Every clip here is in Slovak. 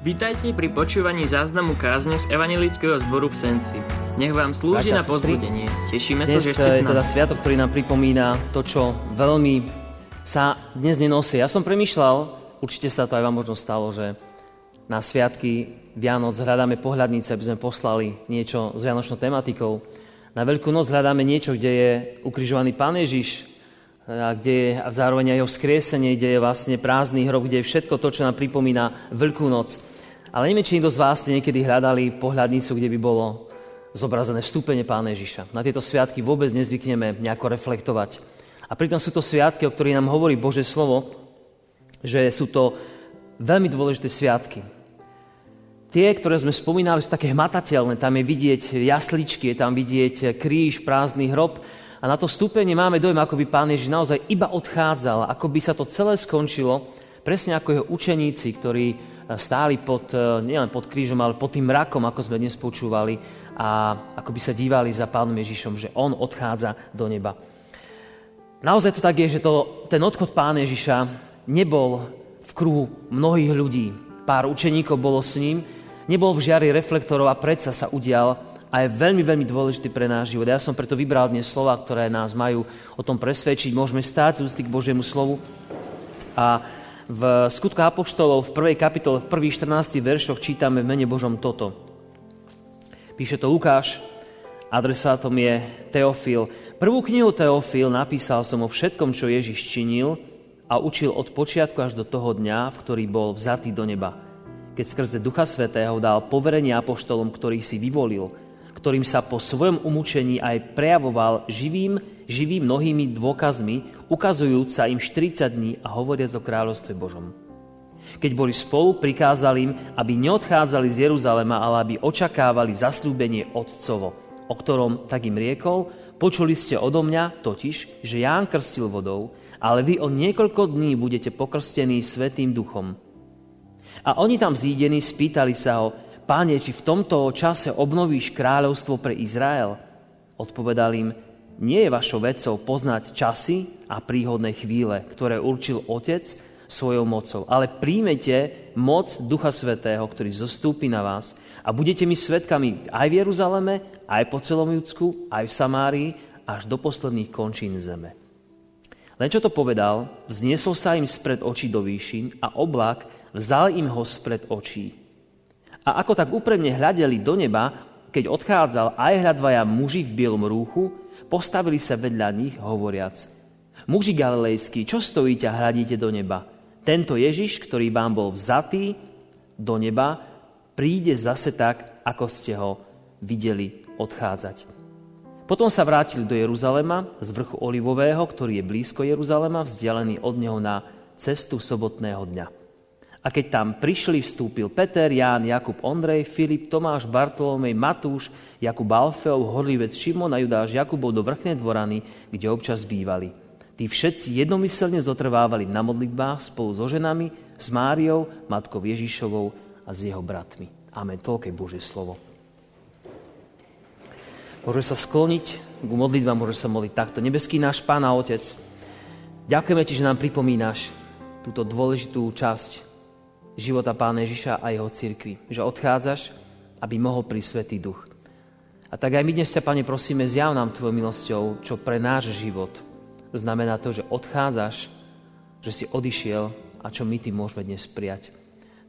Vítajte pri počúvaní záznamu kázne z Evangelického zboru v Senci. Nech vám slúži na pozbudenie. Tešíme sa, že ste s nami. teda sviatok, ktorý nám pripomína to, čo veľmi sa dnes nenosí. Ja som premyšľal, určite sa to aj vám možno stalo, že na sviatky Vianoc hľadáme pohľadnice, aby sme poslali niečo s vianočnou tematikou. Na Veľkú noc hľadáme niečo, kde je ukrižovaný Pán Ježiš, a kde je a zároveň aj jeho skriesenie, kde je vlastne prázdny hrob, kde je všetko to, čo nám pripomína Veľkú noc. Ale neviem, či niekto z vás ste niekedy hľadali pohľadnicu, kde by bolo zobrazené vstúpenie Pána Ježiša. Na tieto sviatky vôbec nezvykneme nejako reflektovať. A pritom sú to sviatky, o ktorých nám hovorí Bože slovo, že sú to veľmi dôležité sviatky. Tie, ktoré sme spomínali, sú také hmatateľné. Tam je vidieť jasličky, je tam vidieť kríž, prázdny hrob a na to vstúpenie máme dojem, ako by Pán Ježiš naozaj iba odchádzal, ako by sa to celé skončilo, presne ako jeho učeníci, ktorí stáli pod, e, nielen pod krížom, ale pod tým mrakom, ako sme dnes počúvali, a ako by sa dívali za Pánom Ježišom, že On odchádza do neba. Naozaj to tak je, že to, ten odchod Pána Ježiša nebol v kruhu mnohých ľudí. Pár učeníkov bolo s ním, nebol v žiari reflektorov a predsa sa udial a je veľmi, veľmi dôležitý pre náš život. Ja som preto vybral dnes slova, ktoré nás majú o tom presvedčiť. Môžeme stáť ústy k Božiemu slovu. A v skutku Apoštolov v prvej kapitole, v prvých 14 veršoch čítame v mene Božom toto. Píše to Lukáš, adresátom je Teofil. Prvú knihu Teofil napísal som o všetkom, čo Ježiš činil a učil od počiatku až do toho dňa, v ktorý bol vzatý do neba. Keď skrze Ducha Svetého dal poverenie apoštolom, ktorých si vyvolil – ktorým sa po svojom umúčení aj prejavoval živým, živým mnohými dôkazmi, ukazujúc sa im 40 dní a hovoriac o kráľovstve Božom. Keď boli spolu, prikázal im, aby neodchádzali z Jeruzalema, ale aby očakávali zaslúbenie Otcovo, o ktorom tak im riekol, počuli ste odo mňa totiž, že Ján krstil vodou, ale vy o niekoľko dní budete pokrstení Svetým duchom. A oni tam zídení spýtali sa ho, Páne, či v tomto čase obnovíš kráľovstvo pre Izrael? Odpovedal im, nie je vašou vecou poznať časy a príhodné chvíle, ktoré určil Otec svojou mocou, ale príjmete moc Ducha Svetého, ktorý zostúpi na vás a budete mi svetkami aj v Jeruzaleme, aj po celom Judsku, aj v Samárii, až do posledných končín zeme. Len čo to povedal, vzniesol sa im spred očí do výšin a oblak vzal im ho spred očí. A ako tak úprimne hľadeli do neba, keď odchádzal aj hľadvaja muži v bielom rúchu, postavili sa vedľa nich, hovoriac Muži galilejskí, čo stojíte a hľadíte do neba? Tento Ježiš, ktorý vám bol vzatý do neba, príde zase tak, ako ste ho videli odchádzať. Potom sa vrátili do Jeruzalema z vrchu Olivového, ktorý je blízko Jeruzalema, vzdialený od neho na cestu sobotného dňa. A keď tam prišli, vstúpil Peter, Ján, Jakub, Ondrej, Filip, Tomáš, Bartolomej, Matúš, Jakub Alfeov, Horlivec Šimon a Judáš Jakubov do vrchnej dvorany, kde občas bývali. Tí všetci jednomyselne zotrvávali na modlitbách spolu so ženami, s Máriou, matkou Ježišovou a s jeho bratmi. Amen. Toľké Božie slovo. Môže sa skloniť k modlitbám, môže sa modliť takto. Nebeský náš Pán a Otec, ďakujeme Ti, že nám pripomínaš túto dôležitú časť života Pána Ježiša a jeho cirkvi. Že odchádzaš, aby mohol prísť Svetý Duch. A tak aj my dnes sa, Pane, prosíme, zjav nám Tvojou milosťou, čo pre náš život znamená to, že odchádzaš, že si odišiel a čo my Ty môžeme dnes prijať.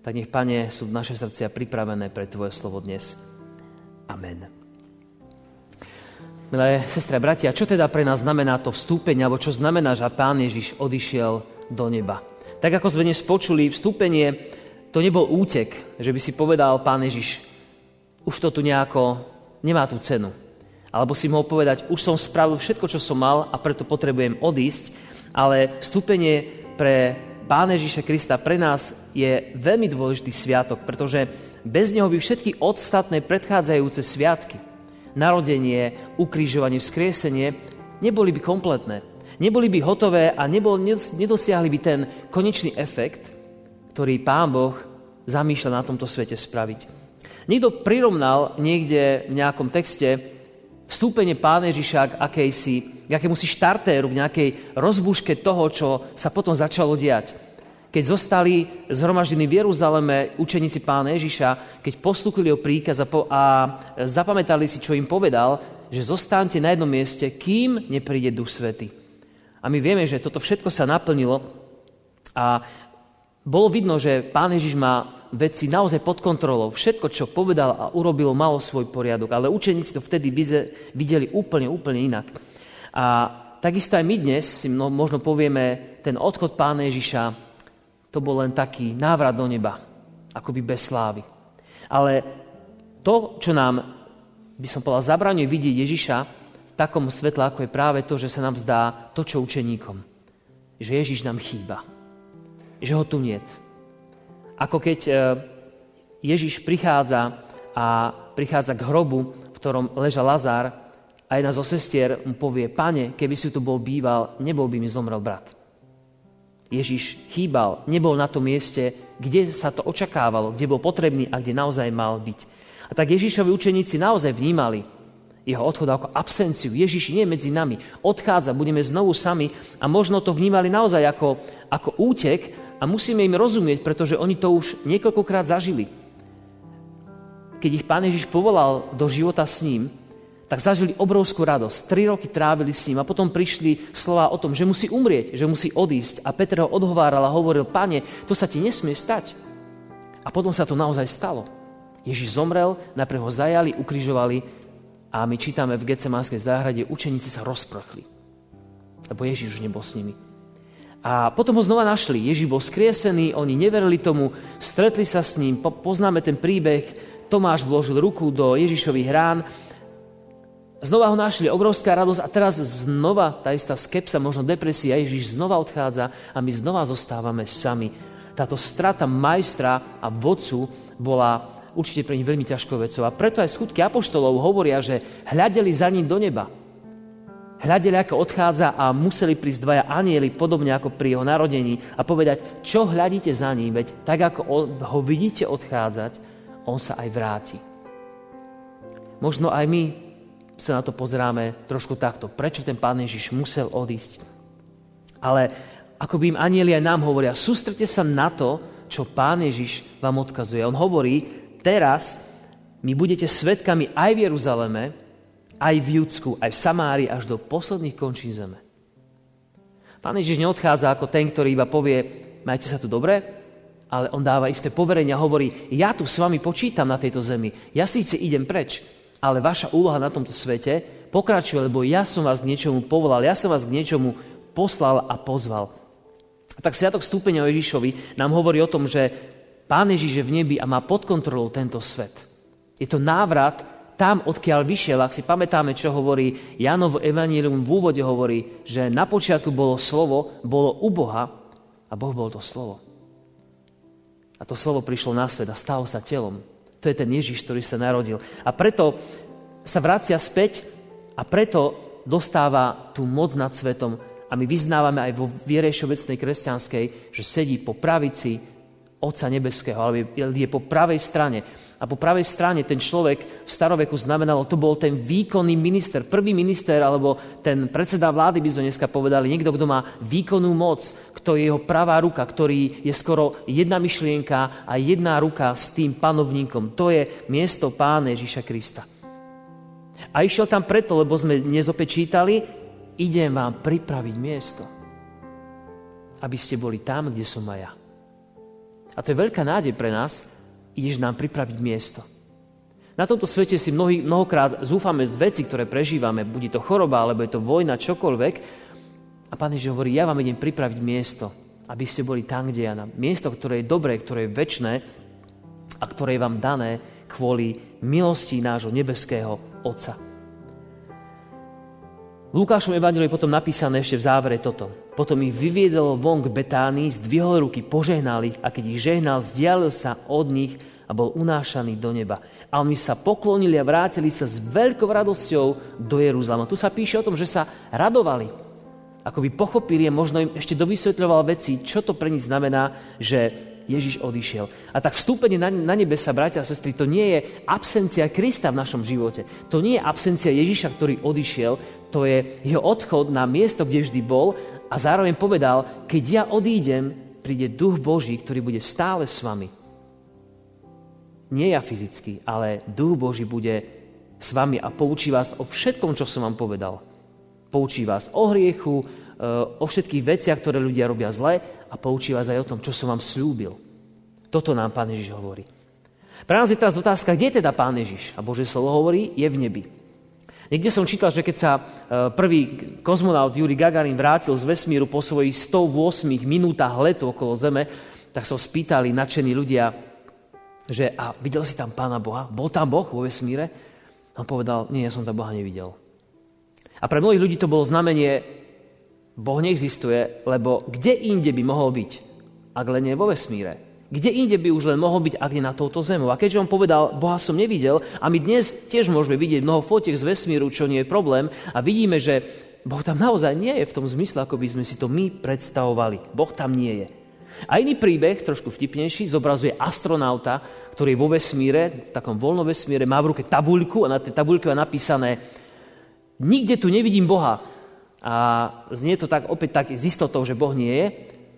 Tak nech, Pane, sú naše srdcia pripravené pre Tvoje slovo dnes. Amen. Milé sestre a bratia, čo teda pre nás znamená to vstúpenie, alebo čo znamená, že Pán Ježiš odišiel do neba? Tak ako sme dnes počuli, vstúpenie to nebol útek, že by si povedal pán Ježiš, už to tu nejako nemá tú cenu. Alebo si mohol povedať, už som spravil všetko, čo som mal a preto potrebujem odísť, ale vstúpenie pre Pána Ježiša Krista pre nás je veľmi dôležitý sviatok, pretože bez neho by všetky ostatné predchádzajúce sviatky, narodenie, ukrižovanie, vzkriesenie, neboli by kompletné. Neboli by hotové a nebol, nedosiahli by ten konečný efekt, ktorý Pán Boh zamýšľa na tomto svete spraviť. Niekto prirovnal niekde v nejakom texte vstúpenie Pána Ježiša k akejsi, k akémusi štartéru, k nejakej rozbuške toho, čo sa potom začalo diať. keď zostali zhromaždení v Jeruzaleme učeníci pána Ježiša, keď poslúchili o príkaz a, po, a zapamätali si, čo im povedal, že zostánte na jednom mieste, kým nepríde Duch Svety. A my vieme, že toto všetko sa naplnilo a bolo vidno, že pán Ježiš má veci naozaj pod kontrolou. Všetko, čo povedal a urobil, malo svoj poriadok. Ale učeníci to vtedy videli úplne, úplne inak. A takisto aj my dnes si možno povieme, ten odchod pána Ježiša to bol len taký návrat do neba, akoby bez slávy. Ale to, čo nám, by som povedal, zabraňuje vidieť Ježiša v takom svetle, ako je práve to, že sa nám zdá to, čo učeníkom. Že Ježiš nám chýba. Že ho tu niet. Ako keď e, Ježiš prichádza a prichádza k hrobu, v ktorom leža Lazár a jedna zo sestier mu povie, pane, keby si tu bol býval, nebol by mi zomrel brat. Ježiš chýbal, nebol na tom mieste, kde sa to očakávalo, kde bol potrebný a kde naozaj mal byť. A tak Ježišovi učeníci naozaj vnímali jeho odchod ako absenciu. Ježiš nie je medzi nami, odchádza, budeme znovu sami a možno to vnímali naozaj ako, ako útek a musíme im rozumieť, pretože oni to už niekoľkokrát zažili. Keď ich Pán Ježiš povolal do života s ním, tak zažili obrovskú radosť. Tri roky trávili s ním a potom prišli slova o tom, že musí umrieť, že musí odísť. A Peter ho odhováral a hovoril, pane, to sa ti nesmie stať. A potom sa to naozaj stalo. Ježiš zomrel, najprv ho zajali, ukrižovali a my čítame v Getsemanskej záhrade, učeníci sa rozprchli. Lebo Ježiš už nebol s nimi. A potom ho znova našli. Ježiš bol skriesený, oni neverili tomu, stretli sa s ním, poznáme ten príbeh, Tomáš vložil ruku do Ježišových rán Znova ho našli, obrovská radosť a teraz znova tá istá skepsa, možno depresia, Ježiš znova odchádza a my znova zostávame sami. Táto strata majstra a vodcu bola určite pre nich veľmi ťažkou vecou. A preto aj skutky apoštolov hovoria, že hľadeli za ním do neba. Hľadeli, ako odchádza a museli prísť dvaja anieli, podobne ako pri jeho narodení a povedať, čo hľadíte za ním, veď tak, ako ho vidíte odchádzať, on sa aj vráti. Možno aj my sa na to pozeráme trošku takto. Prečo ten Pán Ježiš musel odísť? Ale ako by im anieli aj nám hovoria, sústrete sa na to, čo Pán Ježiš vám odkazuje. On hovorí, teraz my budete svetkami aj v Jeruzaleme, aj v Judsku, aj v Samárii, až do posledných končín zeme. Pán Ježiš neodchádza ako ten, ktorý iba povie, majte sa tu dobre, ale on dáva isté poverenia, hovorí, ja tu s vami počítam na tejto zemi, ja síce idem preč, ale vaša úloha na tomto svete pokračuje, lebo ja som vás k niečomu povolal, ja som vás k niečomu poslal a pozval. Tak Sviatok stúpenia Ježišovi nám hovorí o tom, že Pán Ježiš je v nebi a má pod kontrolou tento svet. Je to návrat tam, odkiaľ vyšiel. Ak si pamätáme, čo hovorí Janovo Evangelium v úvode hovorí, že na počiatku bolo slovo, bolo u Boha a Boh bol to slovo. A to slovo prišlo na svet a stalo sa telom. To je ten Ježiš, ktorý sa narodil. A preto sa vracia späť a preto dostáva tú moc nad svetom a my vyznávame aj vo viere všeobecnej kresťanskej, že sedí po pravici Otca Nebeského, ale je po pravej strane. A po pravej strane ten človek v staroveku znamenalo, to bol ten výkonný minister, prvý minister, alebo ten predseda vlády by sme dneska povedali, niekto, kto má výkonnú moc, kto je jeho pravá ruka, ktorý je skoro jedna myšlienka a jedna ruka s tým panovníkom. To je miesto pána Ježíša Krista. A išiel tam preto, lebo sme dnes opäť čítali, idem vám pripraviť miesto, aby ste boli tam, kde som aj ja. A to je veľká nádej pre nás, ideš nám pripraviť miesto. Na tomto svete si mnohý, mnohokrát zúfame z veci, ktoré prežívame, bude to choroba, alebo je to vojna, čokoľvek. A Pán Ježiš hovorí, ja vám idem pripraviť miesto, aby ste boli tam, kde ja. Na miesto, ktoré je dobré, ktoré je väčné a ktoré je vám dané kvôli milosti nášho nebeského Otca. Lukášom evangelii je potom napísané ešte v závere toto. Potom ich vyviedol von k Betánii, zdvihol ruky, požehnal ich a keď ich žehnal, vzdialil sa od nich a bol unášaný do neba. A oni sa poklonili a vrátili sa s veľkou radosťou do Jeruzalema. Tu sa píše o tom, že sa radovali. Ako by pochopili a možno im ešte dovysvetľoval veci, čo to pre nich znamená, že Ježiš odišiel. A tak vstúpenie na, na nebesa, bratia a sestry, to nie je absencia Krista v našom živote. To nie je absencia Ježiša, ktorý odišiel, to je jeho odchod na miesto, kde vždy bol a zároveň povedal, keď ja odídem, príde duch Boží, ktorý bude stále s vami. Nie ja fyzicky, ale duch Boží bude s vami a poučí vás o všetkom, čo som vám povedal. Poučí vás o hriechu, e, o všetkých veciach, ktoré ľudia robia zle a poučí vás aj o tom, čo som vám slúbil. Toto nám Pán Ježiš hovorí. Pre nás je teraz otázka, kde je teda Pán Ježiš? A Bože slovo hovorí, je v nebi. Niekde som čítal, že keď sa e, prvý kozmonaut Yuri Gagarin vrátil z vesmíru po svojich 108 minútach letu okolo Zeme, tak sa spýtali nadšení ľudia, že a videl si tam Pána Boha? Bol tam Boh vo vesmíre? A on povedal, nie, ja som tam Boha nevidel. A pre mnohých ľudí to bolo znamenie, Boh neexistuje, lebo kde inde by mohol byť, ak len nie vo vesmíre? Kde inde by už len mohol byť, ak nie na touto zemu. A keďže on povedal, Boha som nevidel, a my dnes tiež môžeme vidieť mnoho fotiek z vesmíru, čo nie je problém, a vidíme, že Boh tam naozaj nie je v tom zmysle, ako by sme si to my predstavovali. Boh tam nie je. A iný príbeh, trošku vtipnejší, zobrazuje astronauta, ktorý je vo vesmíre, v takom voľnom vesmíre, má v ruke tabuľku a na tej tabuľke je napísané Nikde tu nevidím Boha. A znie to tak opäť tak z istotou, že Boh nie je.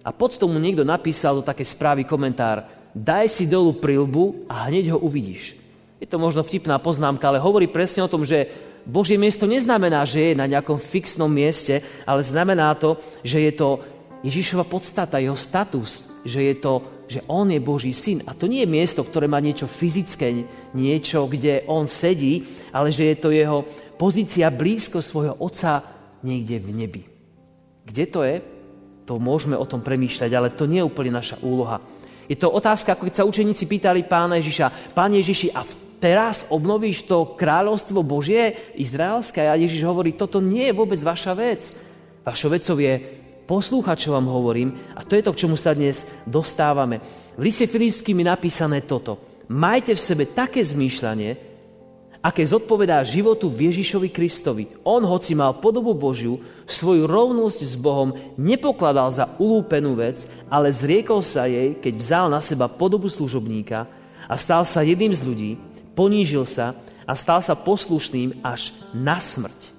A pod tomu niekto napísal do také správy komentár daj si dolu prilbu a hneď ho uvidíš. Je to možno vtipná poznámka, ale hovorí presne o tom, že Božie miesto neznamená, že je na nejakom fixnom mieste, ale znamená to, že je to Ježišova podstata, jeho status, že je to, že on je Boží syn. A to nie je miesto, ktoré má niečo fyzické, niečo, kde on sedí, ale že je to jeho pozícia blízko svojho otca niekde v nebi. Kde to je? To môžeme o tom premýšľať, ale to nie je úplne naša úloha. Je to otázka, ako keď sa učeníci pýtali pána Ježiša, pán Ježiši, a teraz obnovíš to kráľovstvo Božie, izraelské? A Ježiš hovorí, toto nie je vôbec vaša vec. Vašou vecou je poslúchať, čo vám hovorím, a to je to, k čomu sa dnes dostávame. V liste Filipským je napísané toto. Majte v sebe také zmýšľanie, aké zodpovedá životu v Ježišovi Kristovi. On, hoci mal podobu Božiu, svoju rovnosť s Bohom nepokladal za ulúpenú vec, ale zriekol sa jej, keď vzal na seba podobu služobníka a stal sa jedným z ľudí, ponížil sa a stal sa poslušným až na smrť.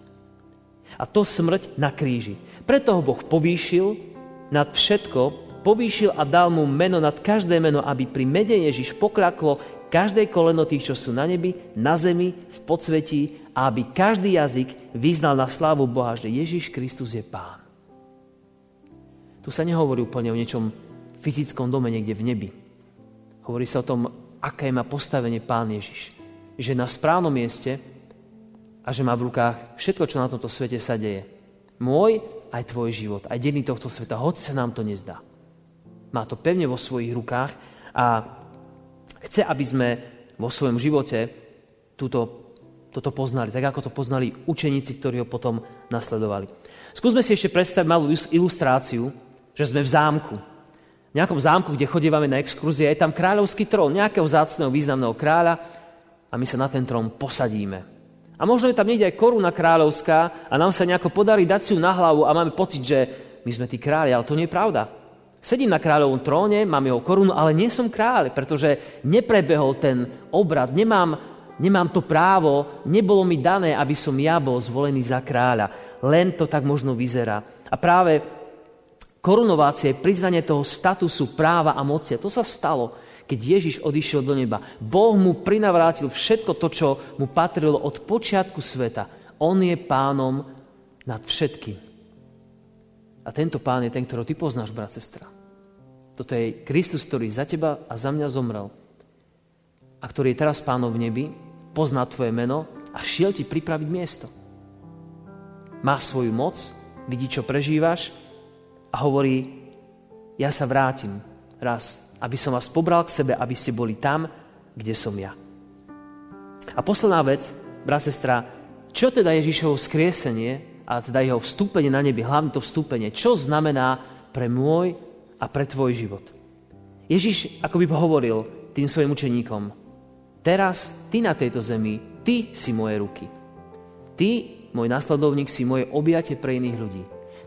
A to smrť na kríži. Preto ho Boh povýšil nad všetko, povýšil a dal mu meno nad každé meno, aby pri mede Ježiš pokľaklo každé koleno tých, čo sú na nebi, na zemi, v podsvetí a aby každý jazyk vyznal na slávu Boha, že Ježiš Kristus je Pán. Tu sa nehovorí úplne o niečom fyzickom dome niekde v nebi. Hovorí sa o tom, aké má postavenie Pán Ježiš. Že na správnom mieste a že má v rukách všetko, čo na tomto svete sa deje. Môj aj tvoj život, aj denný tohto sveta, hoci sa nám to nezdá. Má to pevne vo svojich rukách a Chce, aby sme vo svojom živote túto, toto poznali, tak ako to poznali učeníci, ktorí ho potom nasledovali. Skúsme si ešte predstaviť malú ilustráciu, že sme v zámku. V nejakom zámku, kde chodívame na exkurzie, je tam kráľovský trón nejakého zácného významného kráľa a my sa na ten trón posadíme. A možno je tam niekde aj koruna kráľovská a nám sa nejako podarí dať si ju na hlavu a máme pocit, že my sme tí králi, ale to nie je pravda. Sedím na kráľovom tróne, mám jeho korunu, ale nie som kráľ, pretože neprebehol ten obrad, nemám, nemám to právo, nebolo mi dané, aby som ja bol zvolený za kráľa. Len to tak možno vyzerá. A práve korunovácia je priznanie toho statusu práva a moci. A to sa stalo, keď Ježiš odišiel do neba. Boh mu prinavrátil všetko to, čo mu patrilo od počiatku sveta. On je pánom nad všetkým. A tento pán je ten, ktorého ty poznáš, brat, sestra. Toto je Kristus, ktorý za teba a za mňa zomrel. A ktorý je teraz pánom v nebi, pozná tvoje meno a šiel ti pripraviť miesto. Má svoju moc, vidí, čo prežívaš a hovorí, ja sa vrátim raz, aby som vás pobral k sebe, aby ste boli tam, kde som ja. A posledná vec, brat, sestra, čo teda Ježišovo skriesenie a teda jeho vstúpenie na nebi, hlavne to vstúpenie, čo znamená pre môj a pre tvoj život. Ježiš ako by hovoril tým svojim učeníkom, teraz ty na tejto zemi, ty si moje ruky. Ty, môj nasledovník, si moje objatie pre iných ľudí.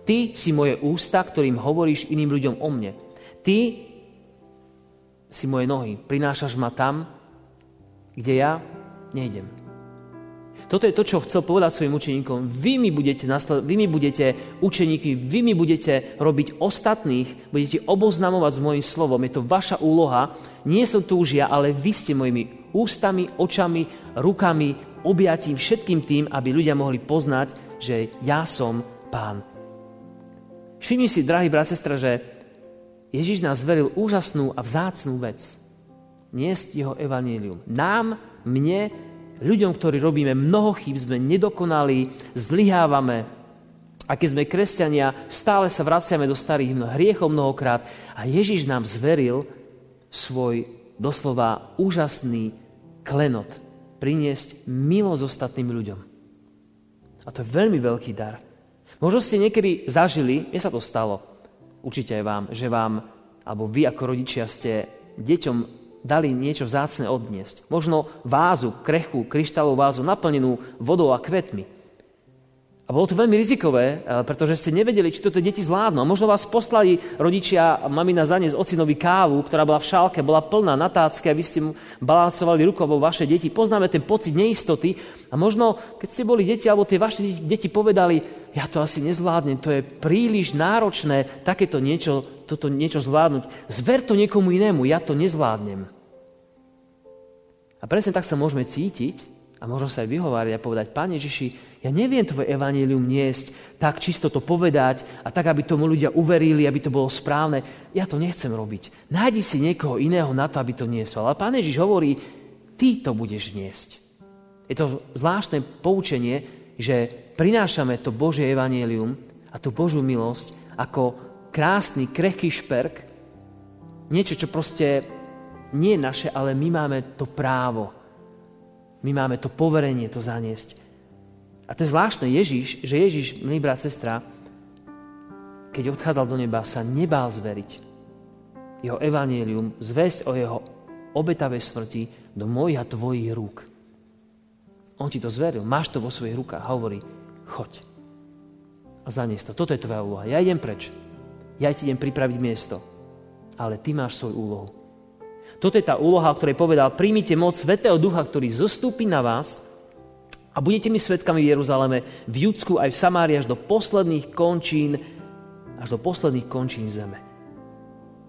Ty si moje ústa, ktorým hovoríš iným ľuďom o mne. Ty si moje nohy, prinášaš ma tam, kde ja nejdem. Toto je to, čo chcel povedať svojim učeníkom. Vy mi budete, nasled- vy mi budete učeníky, vy mi budete robiť ostatných, budete oboznamovať s mojim slovom. Je to vaša úloha. Nie som tu už ja, ale vy ste mojimi ústami, očami, rukami, objatím, všetkým tým, aby ľudia mohli poznať, že ja som pán. Všimni si, drahý brat, sestra, že Ježiš nás veril úžasnú a vzácnú vec. Niesť jeho evanílium. Nám, mne, ľuďom, ktorí robíme mnoho chýb, sme nedokonalí, zlyhávame. A keď sme kresťania, stále sa vraciame do starých hriechov mnohokrát. A Ježiš nám zveril svoj doslova úžasný klenot. Priniesť milosť ostatným ľuďom. A to je veľmi veľký dar. Možno ste niekedy zažili, mne sa to stalo, určite aj vám, že vám, alebo vy ako rodičia ste deťom dali niečo vzácne odniesť. Možno vázu, krehkú, kryštálovú vázu naplnenú vodou a kvetmi. A bolo to veľmi rizikové, eh, pretože ste nevedeli, či to tie deti zvládnu. A možno vás poslali rodičia mamina zaniesť ocinovi kávu, ktorá bola v šálke, bola plná na tácke a vy ste balansovali rukou vaše deti. Poznáme ten pocit neistoty. A možno, keď ste boli deti, alebo tie vaše deti povedali, ja to asi nezvládnem, to je príliš náročné takéto niečo, toto niečo zvládnuť. Zver to niekomu inému, ja to nezvládnem. A presne tak sa môžeme cítiť a možno sa aj vyhovárať a povedať, Pane Ježiši, ja neviem tvoje evanílium niesť, tak čisto to povedať a tak, aby tomu ľudia uverili, aby to bolo správne. Ja to nechcem robiť. Nájdi si niekoho iného na to, aby to niesol. Ale Pán Ježiš hovorí, ty to budeš niesť. Je to zvláštne poučenie, že prinášame to Božie evanílium a tú Božú milosť ako krásny, krehký šperk, niečo, čo proste nie naše, ale my máme to právo. My máme to poverenie to zaniesť. A to je zvláštne Ježiš, že Ježiš, milý brat, sestra, keď odchádzal do neba, sa nebál zveriť. Jeho evanílium, zväzť o jeho obetavej smrti do mojich a tvojich rúk. On ti to zveril, máš to vo svojich rukách. Hovorí, choď a zaniesť to. Toto je tvoja úloha. Ja idem preč. Ja ti idem pripraviť miesto. Ale ty máš svoju úlohu. Toto je tá úloha, o ktorej povedal, príjmite moc Svetého Ducha, ktorý zostúpi na vás a budete mi svetkami v Jeruzaleme, v Judsku aj v Samári až do posledných končín, až do posledných končín zeme.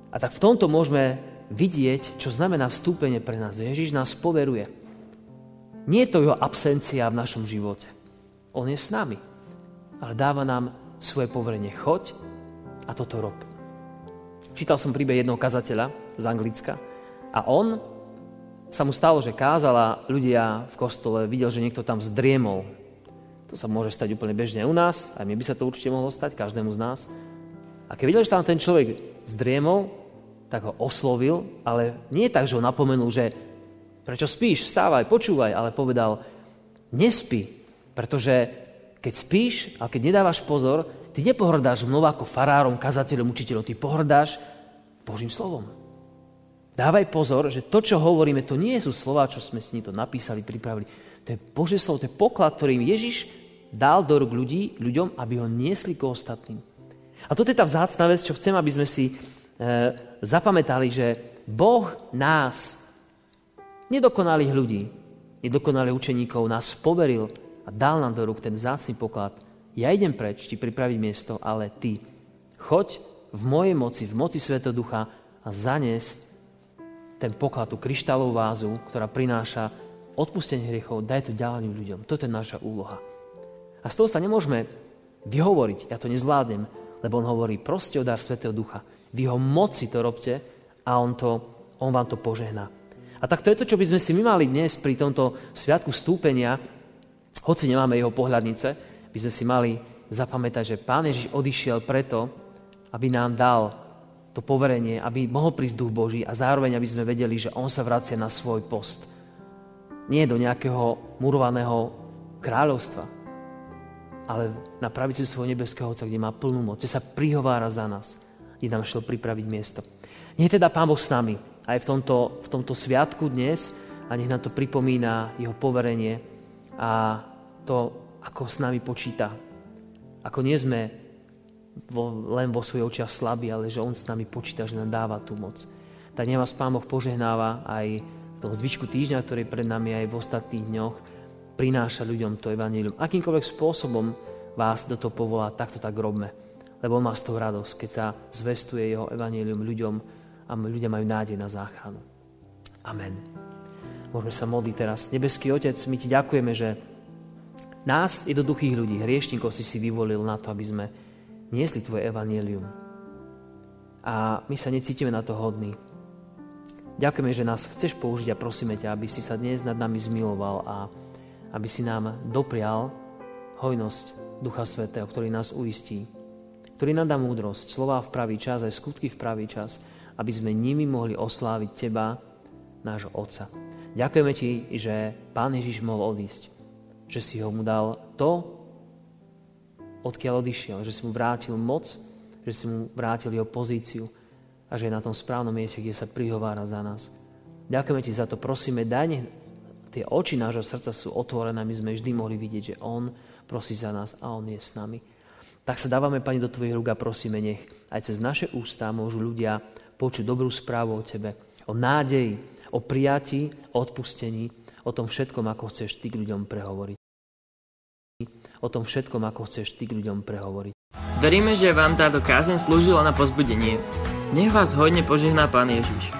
A tak v tomto môžeme vidieť, čo znamená vstúpenie pre nás. Ježiš nás poveruje. Nie je to jeho absencia v našom živote. On je s nami. Ale dáva nám svoje poverenie. Choď a toto rob. Čítal som príbeh jednoho kazateľa z Anglicka, a on sa mu stalo, že kázala ľudia v kostole, videl, že niekto tam zdriemol. To sa môže stať úplne bežne u nás, aj mne by sa to určite mohlo stať, každému z nás. A keď videl, že tam ten človek zdriemol, tak ho oslovil, ale nie tak, že ho napomenul, že prečo spíš, vstávaj, počúvaj, ale povedal, nespí, pretože keď spíš a keď nedávaš pozor, ty nepohrdáš mnou ako farárom, kazateľom, učiteľom, ty pohrdáš Božím slovom. Dávaj pozor, že to, čo hovoríme, to nie sú slova, čo sme si to napísali, pripravili. To je Bože slovo, to je poklad, ktorým Ježiš dal do rúk ľudí, ľuďom, aby ho niesli k ostatným. A toto je tá vzácná vec, čo chcem, aby sme si e, zapamätali, že Boh nás, nedokonalých ľudí, nedokonalých učeníkov, nás poveril a dal nám do rúk ten vzácný poklad. Ja idem preč ti pripraviť miesto, ale ty choď v mojej moci, v moci Svetého Ducha a zaniesť ten poklad, tú kryštálovú vázu, ktorá prináša odpustenie hriechov, daj to ďalej ľuďom. Toto je naša úloha. A z toho sa nemôžeme vyhovoriť, ja to nezvládnem, lebo on hovorí, proste o dar Svetého Ducha. V jeho moci to robte a on, to, on vám to požehná. A tak to je to, čo by sme si my mali dnes pri tomto sviatku vstúpenia, hoci nemáme jeho pohľadnice, by sme si mali zapamätať, že Pán Ježiš odišiel preto, aby nám dal to poverenie, aby mohol prísť duch Boží a zároveň, aby sme vedeli, že on sa vracia na svoj post. Nie do nejakého murovaného kráľovstva, ale na pravici svojho nebeského Otca, kde má plnú moc, kde sa prihovára za nás, kde nám šiel pripraviť miesto. Nech teda Pán Boh s nami aj v tomto, v tomto sviatku dnes a nech nám to pripomína jeho poverenie a to, ako s nami počíta. Ako nie sme vo, len vo svojich očiach slabý, ale že On s nami počíta, že nám dáva tú moc. Tak nech vás Pán Boh požehnáva aj v tom zvyšku týždňa, ktorý pred nami aj v ostatných dňoch prinášať ľuďom to evanílium. Akýmkoľvek spôsobom vás do toho povolá, takto tak robme. Lebo on má z toho radosť, keď sa zvestuje jeho evanílium ľuďom a ľudia majú nádej na záchranu. Amen. Môžeme sa modliť teraz. Nebeský Otec, my Ti ďakujeme, že nás, jednoduchých ľudí, hriešnikov si si vyvolil na to, aby sme niesli Tvoje evanílium. A my sa necítime na to hodní. Ďakujeme, že nás chceš použiť a prosíme ťa, aby si sa dnes nad nami zmiloval a aby si nám doprial hojnosť Ducha Svetého, ktorý nás uistí, ktorý nám dá múdrosť, slova v pravý čas, aj skutky v pravý čas, aby sme nimi mohli osláviť Teba, nášho Otca. Ďakujeme Ti, že Pán Ježiš mohol odísť, že si ho mu dal to, odkiaľ odišiel, že si mu vrátil moc, že si mu vrátil jeho pozíciu a že je na tom správnom mieste, kde sa prihovára za nás. Ďakujeme Ti za to, prosíme, nech tie oči nášho srdca sú otvorené, aby sme vždy mohli vidieť, že On prosí za nás a On je s nami. Tak sa dávame, Pani, do Tvojich rúk a prosíme, nech aj cez naše ústa môžu ľudia počuť dobrú správu o Tebe, o nádeji, o prijatí, o odpustení, o tom všetkom, ako chceš Ty k ľuďom prehovoriť. O tom všetkom, ako chceš Ty k ľuďom prehovoriť. Veríme, že vám táto kázeň slúžila na pozbudenie. Nech vás hodne požehná Pán Ježiš.